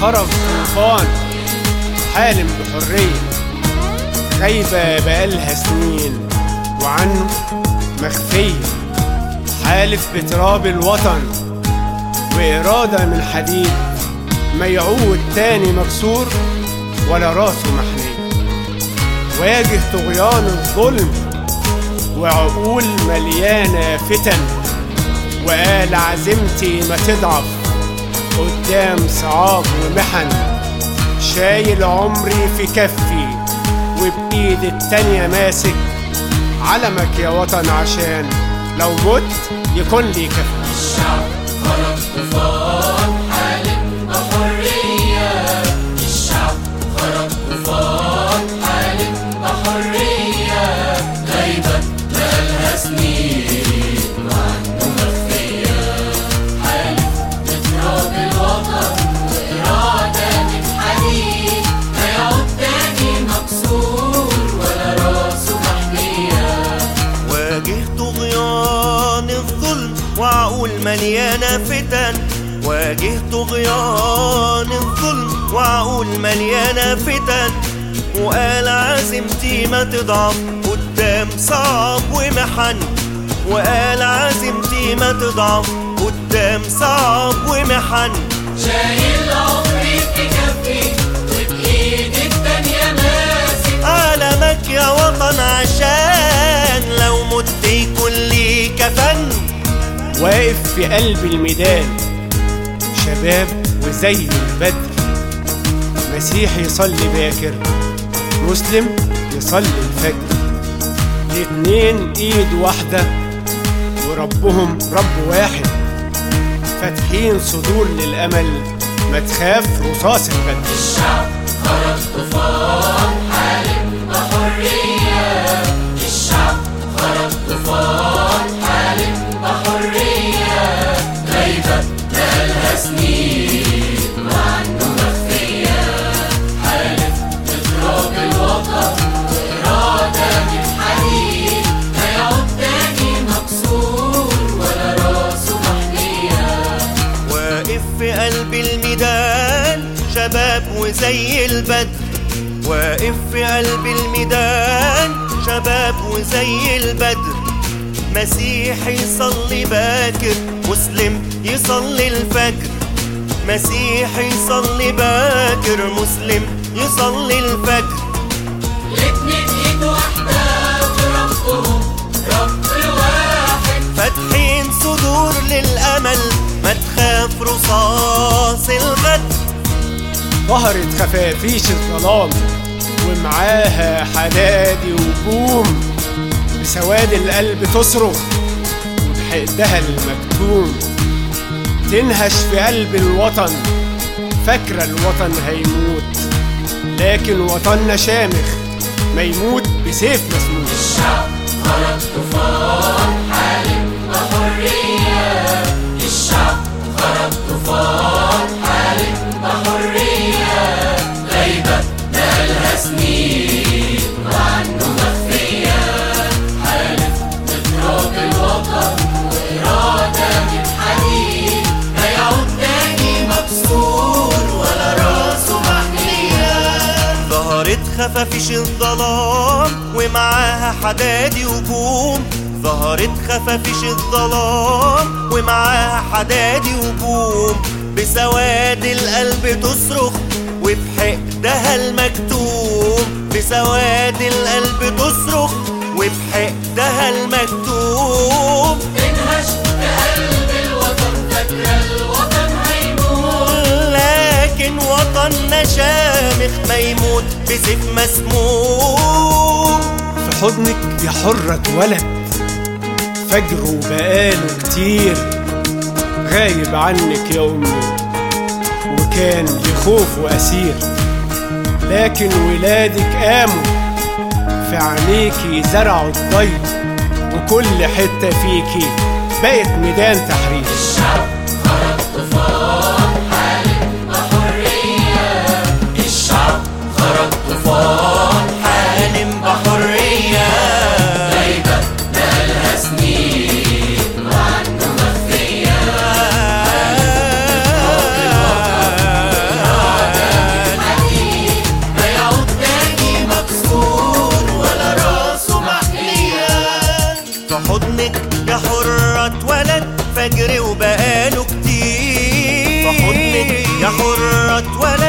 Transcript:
خرج طوفان حالم بحرية غايبة بقالها سنين؟ وعنه مخفية حالف بتراب الوطن وإرادة من حديد ما يعود تاني مكسور ولا راسه محنية واجه طغيان الظلم وعقول مليانة فتن وقال عزيمتي ما تضعف. قدام صعاب ومحن شايل عمري في كفي وبإيد التانية ماسك. علمك يا وطن عشان لو مت يكون لي كفي. الشعب خرج واجه طغيان الظلم وعقول مليانة فتن واجه طغيان الظلم وعقول مليانة فتن وقال عزيمتي ما تضعف قدام صعب ومحن. وقال عزيمتي ما تضعف قدام صعب ومحن. شايل عمري واقف في قلب الميدان. شباب وزي البدر. مسيحي يصلي باكر مسلم يصلي الفجر. الاتنين إيد واحدة وربهم رب واحد. فاتحين صدور للأمل ما تخاف رصاص البدر. الشعب خرج طوفان حالم بحرية الميدان شباب وزي البدر. واقف في قلب الميدان شباب وزي البدر. مسيحي يصلي باكر مسلم يصلي الفجر. مسيحي يصلي باكر مسلم يصلي الفجر. ظهرت خفافيش الظلام ومعاها حدادي وبوم بسواد القلب تصرخ وبحقدها المكتوم. تنهش في قلب الوطن فاكرة الوطن هيموت لكن وطننا شامخ ما يموت بسيف مسموح الشعب خرج طوفان حالم بحرية الشعب خفافيش الظلام ومعاها حدادي وبوم. ظهرت خفافيش الظلام ومعاها حدادي وبوم. بسواد القلب تصرخ وبحقدها المكتوم. بسواد القلب شامخ ما يموت بسيف مسموم. في حضنك يا حرة ولد فجره بقاله كتير. غايب عنك يا أمي وكان لخوف وأسير. لكن ولادك قاموا في عينيكي زرعوا الضيق وكل حتة فيكي بقت ميدان تحرير. الشعب يا حرة ولا